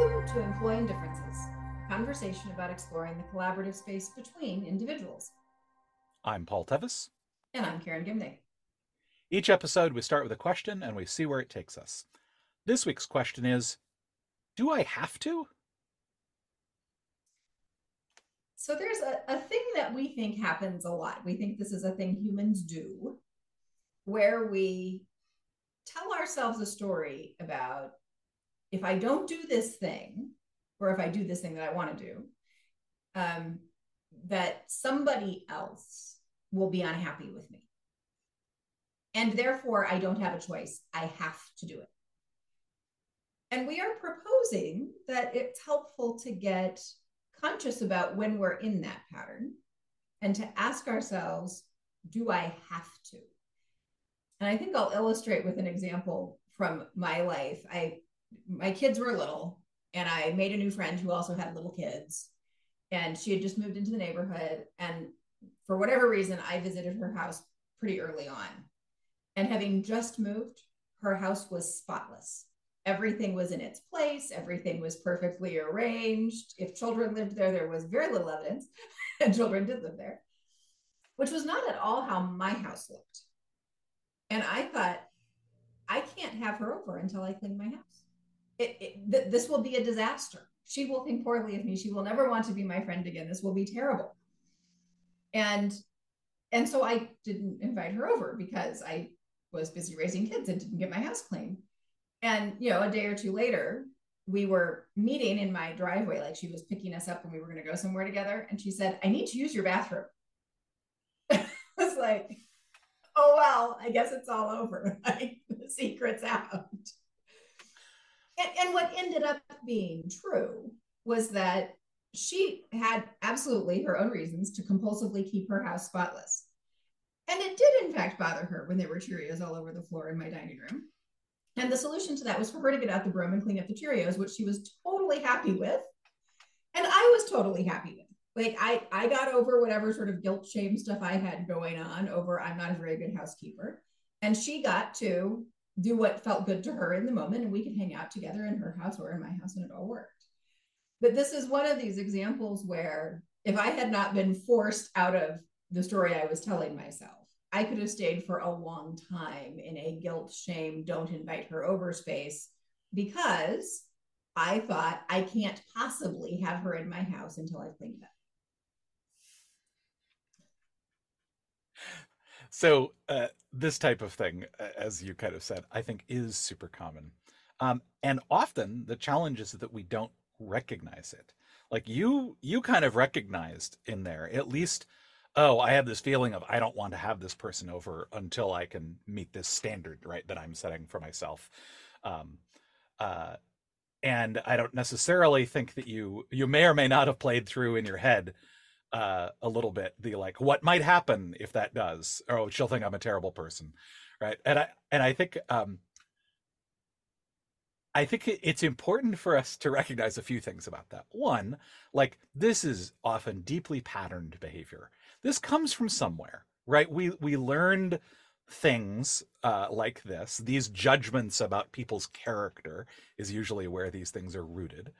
Welcome to Employing Differences, a conversation about exploring the collaborative space between individuals. I'm Paul Tevis. And I'm Karen Gimney. Each episode, we start with a question and we see where it takes us. This week's question is Do I have to? So there's a, a thing that we think happens a lot. We think this is a thing humans do, where we tell ourselves a story about if I don't do this thing, or if I do this thing that I want to do, um, that somebody else will be unhappy with me. And therefore, I don't have a choice. I have to do it. And we are proposing that it's helpful to get conscious about when we're in that pattern and to ask ourselves, do I have to? And I think I'll illustrate with an example from my life. I my kids were little and I made a new friend who also had little kids and she had just moved into the neighborhood and for whatever reason I visited her house pretty early on. And having just moved, her house was spotless. Everything was in its place, everything was perfectly arranged. If children lived there, there was very little evidence, and children did live there, which was not at all how my house looked. And I thought, I can't have her over until I clean my house. It, it th- this will be a disaster. She will think poorly of me. She will never want to be my friend again. This will be terrible. And and so I didn't invite her over because I was busy raising kids and didn't get my house clean. And you know, a day or two later, we were meeting in my driveway, like she was picking us up and we were going to go somewhere together. And she said, I need to use your bathroom. I was like, oh, well, I guess it's all over. Like the secret's out. And, and what ended up being true was that she had absolutely her own reasons to compulsively keep her house spotless. And it did, in fact, bother her when there were Cheerios all over the floor in my dining room. And the solution to that was for her to get out the broom and clean up the Cheerios, which she was totally happy with. And I was totally happy with. Like I, I got over whatever sort of guilt shame stuff I had going on over I'm not a very good housekeeper. And she got to do what felt good to her in the moment. And we could hang out together in her house or in my house and it all worked. But this is one of these examples where if I had not been forced out of the story I was telling myself, I could have stayed for a long time in a guilt, shame, don't invite her over space because I thought I can't possibly have her in my house until I've cleaned up. So, uh, this type of thing, as you kind of said, I think is super common. Um, and often the challenge is that we don't recognize it. Like you, you kind of recognized in there, at least oh, I have this feeling of I don't want to have this person over until I can meet this standard, right, that I'm setting for myself. Um, uh, and I don't necessarily think that you you may or may not have played through in your head uh, a little bit the like what might happen if that does. Oh, she'll think I'm a terrible person, right? And I and I think um, I think it's important for us to recognize a few things about that. One, like this is often deeply patterned behavior. This comes from somewhere, right? We we learned things uh, like this. These judgments about people's character is usually where these things are rooted,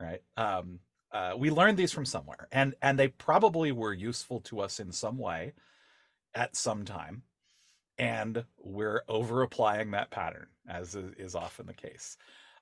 right? Um, uh, we learned these from somewhere, and and they probably were useful to us in some way at some time, and we're over applying that pattern, as is often the case.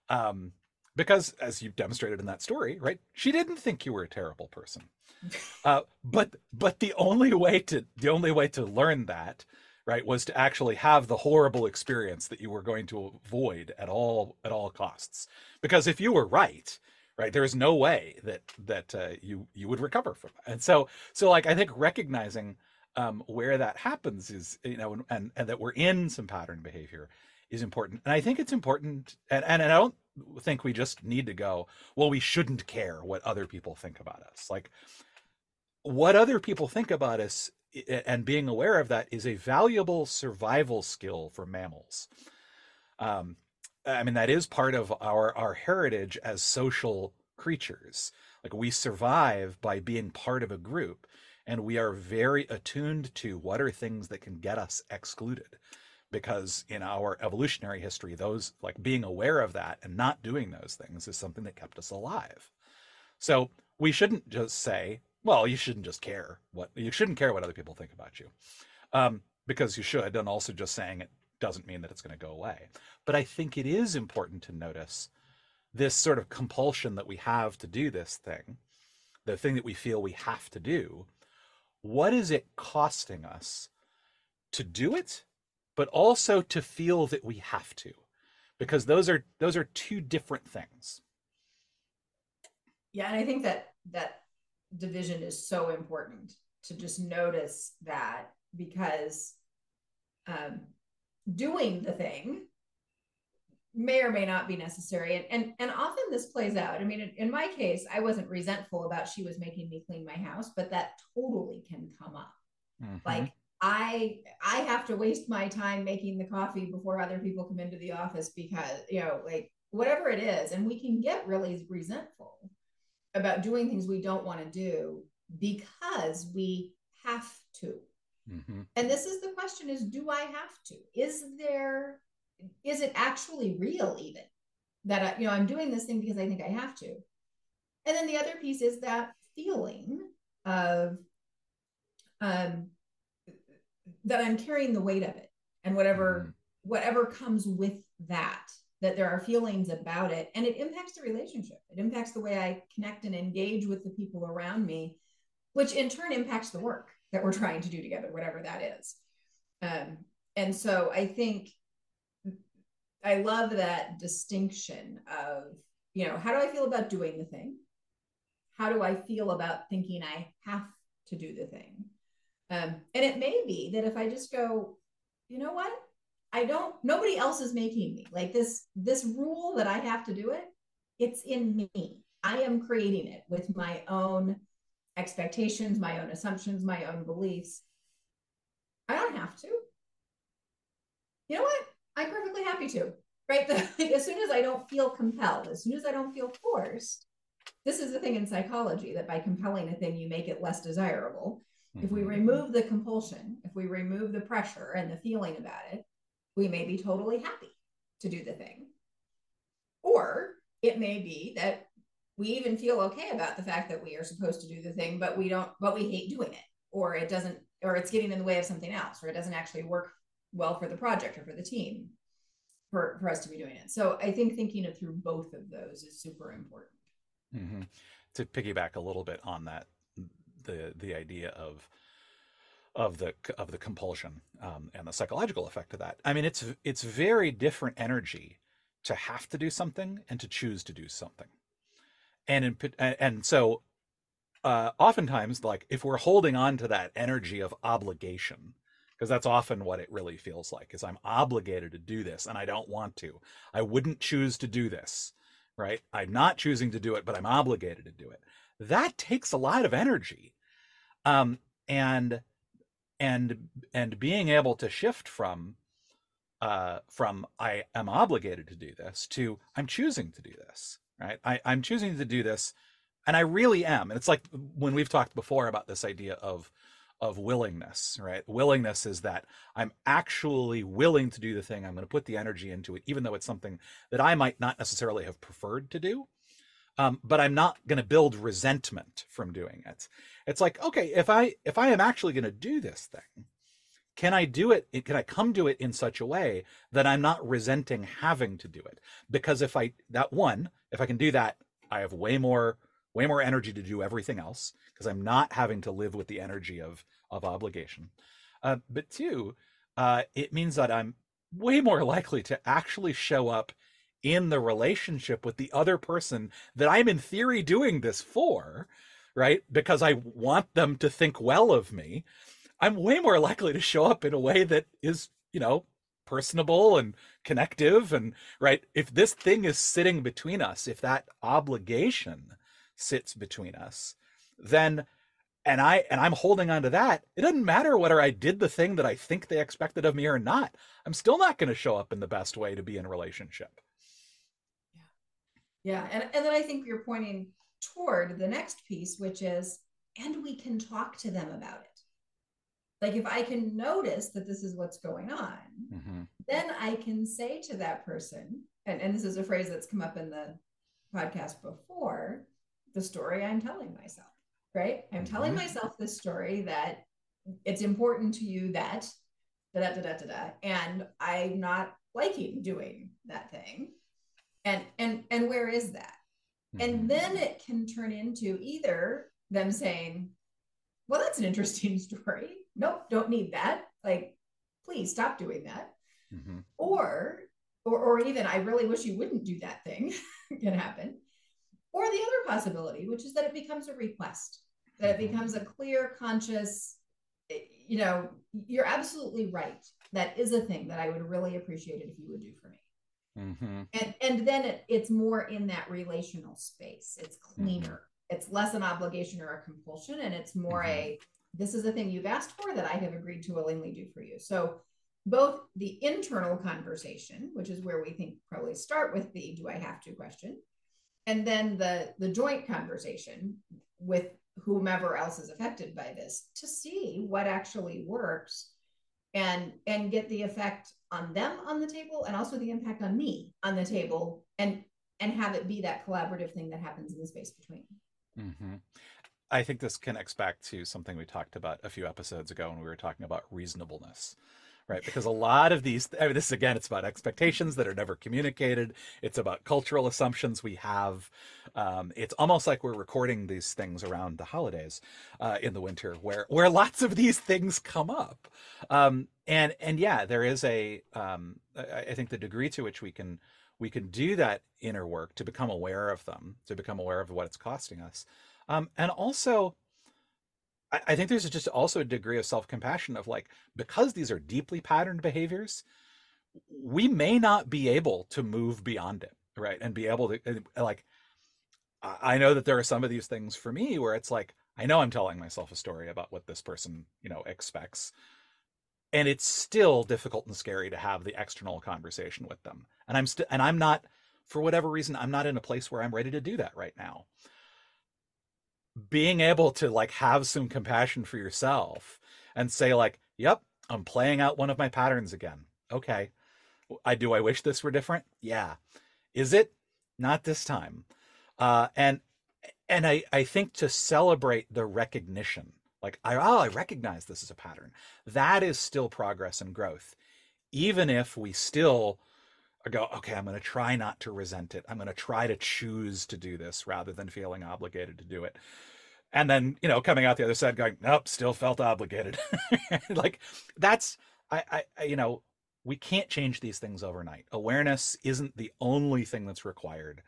Um, because as you've demonstrated in that story, right? She didn't think you were a terrible person. Uh, but but the only way to the only way to learn that, right, was to actually have the horrible experience that you were going to avoid at all at all costs. Because if you were right, right, there is no way that that uh, you you would recover from. It. And so so like I think recognizing um, where that happens is you know and and that we're in some pattern behavior is important. And I think it's important and and, and I don't think we just need to go, well, we shouldn't care what other people think about us. Like what other people think about us and being aware of that is a valuable survival skill for mammals. Um, I mean, that is part of our, our heritage as social creatures. Like we survive by being part of a group and we are very attuned to what are things that can get us excluded because in our evolutionary history, those like being aware of that and not doing those things is something that kept us alive. So we shouldn't just say, well, you shouldn't just care what you shouldn't care what other people think about you, um, because you should. And also, just saying it doesn't mean that it's going to go away. But I think it is important to notice this sort of compulsion that we have to do this thing, the thing that we feel we have to do. What is it costing us to do it but also to feel that we have to because those are those are two different things yeah and i think that that division is so important to just notice that because um, doing the thing may or may not be necessary and and, and often this plays out i mean in, in my case i wasn't resentful about she was making me clean my house but that totally can come up mm-hmm. like I I have to waste my time making the coffee before other people come into the office because you know like whatever it is and we can get really resentful about doing things we don't want to do because we have to. Mm-hmm. And this is the question is do I have to? Is there is it actually real even that I, you know I'm doing this thing because I think I have to. And then the other piece is that feeling of um that I'm carrying the weight of it and whatever mm-hmm. whatever comes with that that there are feelings about it and it impacts the relationship it impacts the way i connect and engage with the people around me which in turn impacts the work that we're trying to do together whatever that is um, and so i think i love that distinction of you know how do i feel about doing the thing how do i feel about thinking i have to do the thing um, and it may be that if I just go, you know what? I don't, nobody else is making me like this, this rule that I have to do it. It's in me. I am creating it with my own expectations, my own assumptions, my own beliefs. I don't have to. You know what? I'm perfectly happy to, right? The, as soon as I don't feel compelled, as soon as I don't feel forced, this is the thing in psychology that by compelling a thing, you make it less desirable. If we mm-hmm. remove the compulsion, if we remove the pressure and the feeling about it, we may be totally happy to do the thing. Or it may be that we even feel okay about the fact that we are supposed to do the thing, but we don't, but we hate doing it, or it doesn't, or it's getting in the way of something else, or it doesn't actually work well for the project or for the team for, for us to be doing it. So I think thinking it through both of those is super important. Mm-hmm. To piggyback a little bit on that the the idea of of the of the compulsion um, and the psychological effect of that. I mean, it's it's very different energy to have to do something and to choose to do something, and in, and so uh, oftentimes, like if we're holding on to that energy of obligation, because that's often what it really feels like is I'm obligated to do this and I don't want to. I wouldn't choose to do this, right? I'm not choosing to do it, but I'm obligated to do it. That takes a lot of energy um, and and and being able to shift from uh, from I am obligated to do this to I'm choosing to do this, right? I, I'm choosing to do this, and I really am. And it's like when we've talked before about this idea of of willingness, right? Willingness is that I'm actually willing to do the thing. I'm going to put the energy into it, even though it's something that I might not necessarily have preferred to do. Um, but I'm not going to build resentment from doing it. It's like, okay, if I if I am actually going to do this thing, can I do it? Can I come to it in such a way that I'm not resenting having to do it? Because if I that one, if I can do that, I have way more way more energy to do everything else because I'm not having to live with the energy of of obligation. Uh, but two, uh, it means that I'm way more likely to actually show up in the relationship with the other person that I'm in theory doing this for right? Because I want them to think well of me. I'm way more likely to show up in a way that is, you know, personable and connective and right if this thing is sitting between us if that obligation sits between us then and i and i'm holding on to that it doesn't matter whether i did the thing that i think they expected of me or not. I'm still not going to show up in the best way to be in relationship. Yeah. Yeah and, and then i think you're pointing toward the next piece, which is, and we can talk to them about it. Like if I can notice that this is what's going on, mm-hmm. then I can say to that person, and, and this is a phrase that's come up in the podcast before, the story I'm telling myself, right? I'm telling mm-hmm. myself this story that it's important to you that da da da da da da, and I'm not liking doing that thing. And and and where is that? Mm-hmm. And then it can turn into either them saying, Well, that's an interesting story. Nope, don't need that. Like, please stop doing that. Mm-hmm. Or or or even I really wish you wouldn't do that thing can happen. Or the other possibility, which is that it becomes a request, that it mm-hmm. becomes a clear, conscious, eh, you know, you're absolutely right. That is a thing that I would really appreciate it if you would do for me. Mm-hmm. And and then it, it's more in that relational space. It's cleaner. Mm-hmm. It's less an obligation or a compulsion, and it's more mm-hmm. a this is a thing you've asked for that I have agreed to willingly do for you. So both the internal conversation, which is where we think probably start with the do I have to question, and then the the joint conversation with whomever else is affected by this to see what actually works and and get the effect on them on the table and also the impact on me on the table and and have it be that collaborative thing that happens in the space between mm-hmm. I think this connects back to something we talked about a few episodes ago when we were talking about reasonableness right? Because a lot of these, I mean, this again, it's about expectations that are never communicated. It's about cultural assumptions we have. Um, it's almost like we're recording these things around the holidays uh, in the winter, where where lots of these things come up. Um, and and yeah, there is a. Um, I, I think the degree to which we can we can do that inner work to become aware of them, to become aware of what it's costing us, um, and also I think there's just also a degree of self compassion of like, because these are deeply patterned behaviors, we may not be able to move beyond it, right? And be able to, like, I know that there are some of these things for me where it's like, I know I'm telling myself a story about what this person, you know, expects. And it's still difficult and scary to have the external conversation with them. And I'm still, and I'm not, for whatever reason, I'm not in a place where I'm ready to do that right now. Being able to like have some compassion for yourself and say like yep i'm playing out one of my patterns again. Okay. I do i wish this were different? Yeah. Is it? Not this time. Uh and and i i think to celebrate the recognition like i oh i recognize this as a pattern. That is still progress and growth even if we still go okay i'm going to try not to resent it. I'm going to try to choose to do this rather than feeling obligated to do it. And then you know coming out the other side going nope still felt obligated. Like that's I, I you know we can't change these things overnight. Awareness isn't the only thing that's required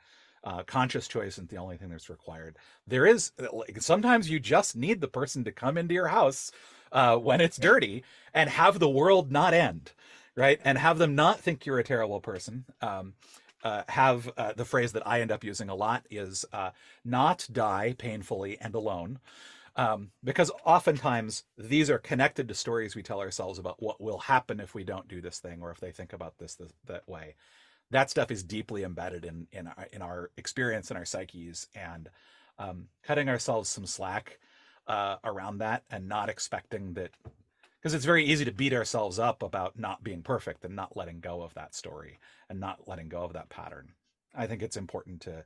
uh, conscious choice isn't the only thing that's required there is like, sometimes you just need the person to come into your house uh, when it's dirty and have the world not end right and have them not think you're a terrible person um, uh, have uh, the phrase that I end up using a lot is uh, not die painfully and alone. Um, because oftentimes these are connected to stories we tell ourselves about what will happen if we don't do this thing or if they think about this, this that way. That stuff is deeply embedded in in our, in our experience and our psyches, and um, cutting ourselves some slack uh, around that and not expecting that because it's very easy to beat ourselves up about not being perfect and not letting go of that story and not letting go of that pattern. I think it's important to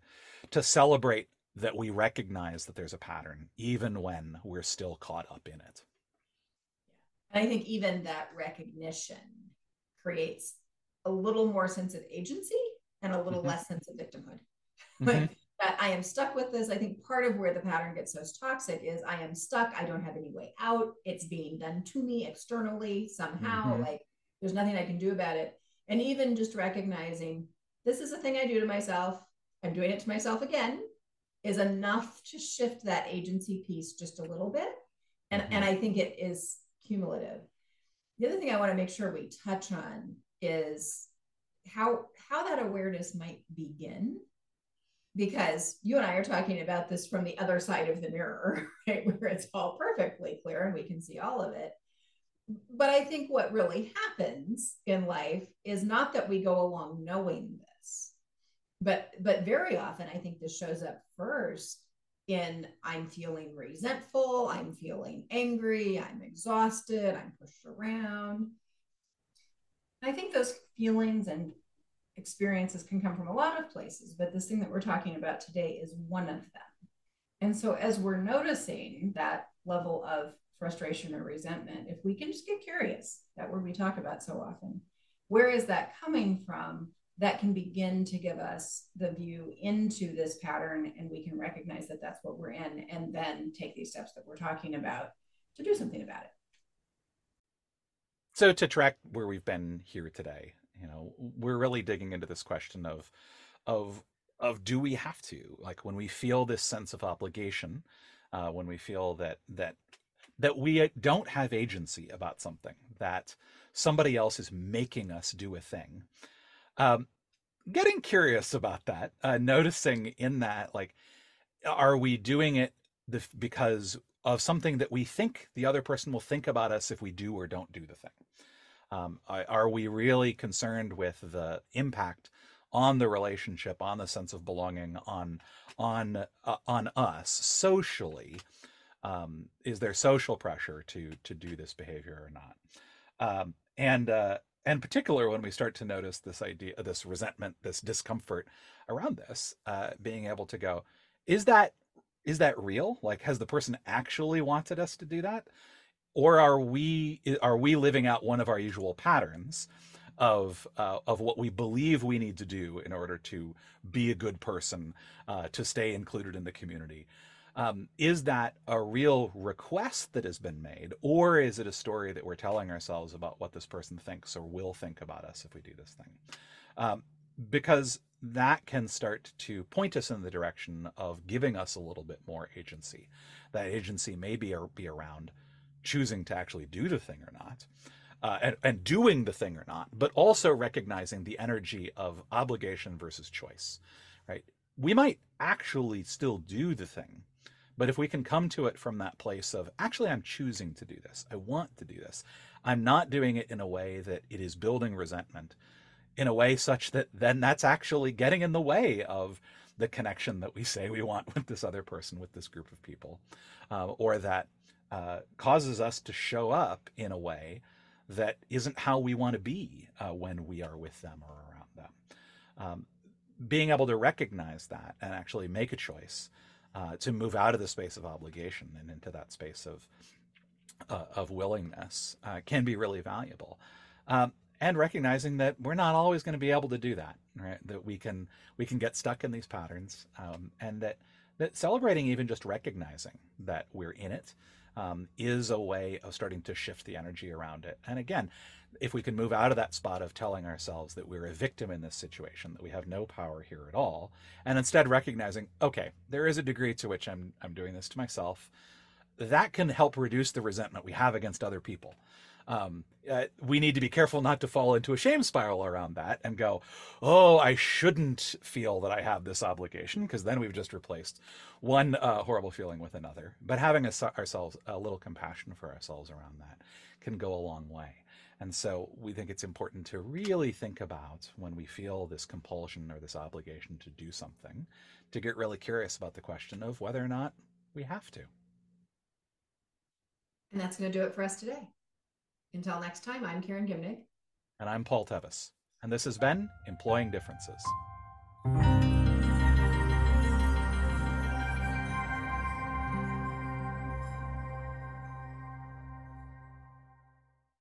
to celebrate that we recognize that there's a pattern even when we're still caught up in it. I think even that recognition creates a little more sense of agency and a little mm-hmm. less sense of victimhood. Mm-hmm that I am stuck with this. I think part of where the pattern gets so toxic is I am stuck. I don't have any way out. It's being done to me externally somehow. Mm-hmm. Like there's nothing I can do about it. And even just recognizing this is a thing I do to myself, I'm doing it to myself again, is enough to shift that agency piece just a little bit. And, mm-hmm. and I think it is cumulative. The other thing I want to make sure we touch on is how how that awareness might begin because you and I are talking about this from the other side of the mirror, right? Where it's all perfectly clear and we can see all of it. But I think what really happens in life is not that we go along knowing this, but but very often I think this shows up first in I'm feeling resentful, I'm feeling angry, I'm exhausted, I'm pushed around. I think those feelings and experiences can come from a lot of places, but this thing that we're talking about today is one of them. And so, as we're noticing that level of frustration or resentment, if we can just get curious, that word we talk about so often, where is that coming from? That can begin to give us the view into this pattern, and we can recognize that that's what we're in, and then take these steps that we're talking about to do something about it. So, to track where we've been here today, you know, we're really digging into this question of, of, of do we have to like when we feel this sense of obligation, uh, when we feel that that that we don't have agency about something, that somebody else is making us do a thing. Um, getting curious about that, uh, noticing in that, like, are we doing it the, because of something that we think the other person will think about us if we do or don't do the thing? Um, are we really concerned with the impact on the relationship, on the sense of belonging, on on uh, on us socially? um, is there social pressure to to do this behavior or not um, and uh, and particular when we start to notice this idea this resentment this discomfort around this uh, being able to go is that is that real? Like has the person actually wanted us to do that? Or are we are we living out one of our usual patterns of uh, of what we believe we need to do in order to be a good person, uh, to stay included in the community, um, is that a real request that has been made, or is it a story that we're telling ourselves about what this person thinks or will think about us if we do this thing? Um, because that can start to point us in the direction of giving us a little bit more agency. That agency may be, be around choosing to actually do the thing or not. Uh, and, and, doing the thing or not, but also recognizing the energy of obligation versus choice, right? We might actually still do the thing, but if we can come to it from that place of actually, I'm choosing to do this, I want to do this, I'm not doing it in a way that it is building resentment, in a way such that then that's actually getting in the way of the connection that we say we want with this other person, with this group of people, uh, or that uh, causes us to show up in a way that isn't how we want to be uh, when we are with them or around them. Um, being able to recognize that and actually make a choice uh, to move out of the space of obligation and into that space of uh, of willingness uh, can be really valuable. Um, and recognizing that we're not always going to be able to do that, right? That we can we can get stuck in these patterns, um, and that that celebrating even just recognizing that we're in it um, is a way of starting to shift the energy around it. And again, if we can move out of that spot of telling ourselves that we're a victim in this situation, that we have no power here at all, and instead recognizing, okay, there is a degree to which I'm I'm doing this to myself, that can help reduce the resentment we have against other people. Um, uh, we need to be careful not to fall into a shame spiral around that and go, oh, I shouldn't feel that I have this obligation, because then we've just replaced one uh, horrible feeling with another. But having a, ourselves a little compassion for ourselves around that can go a long way. And so we think it's important to really think about when we feel this compulsion or this obligation to do something, to get really curious about the question of whether or not we have to. And that's going to do it for us today. Until next time, I'm Karen Gimnick. And I'm Paul Tevis. And this has been Employing Differences.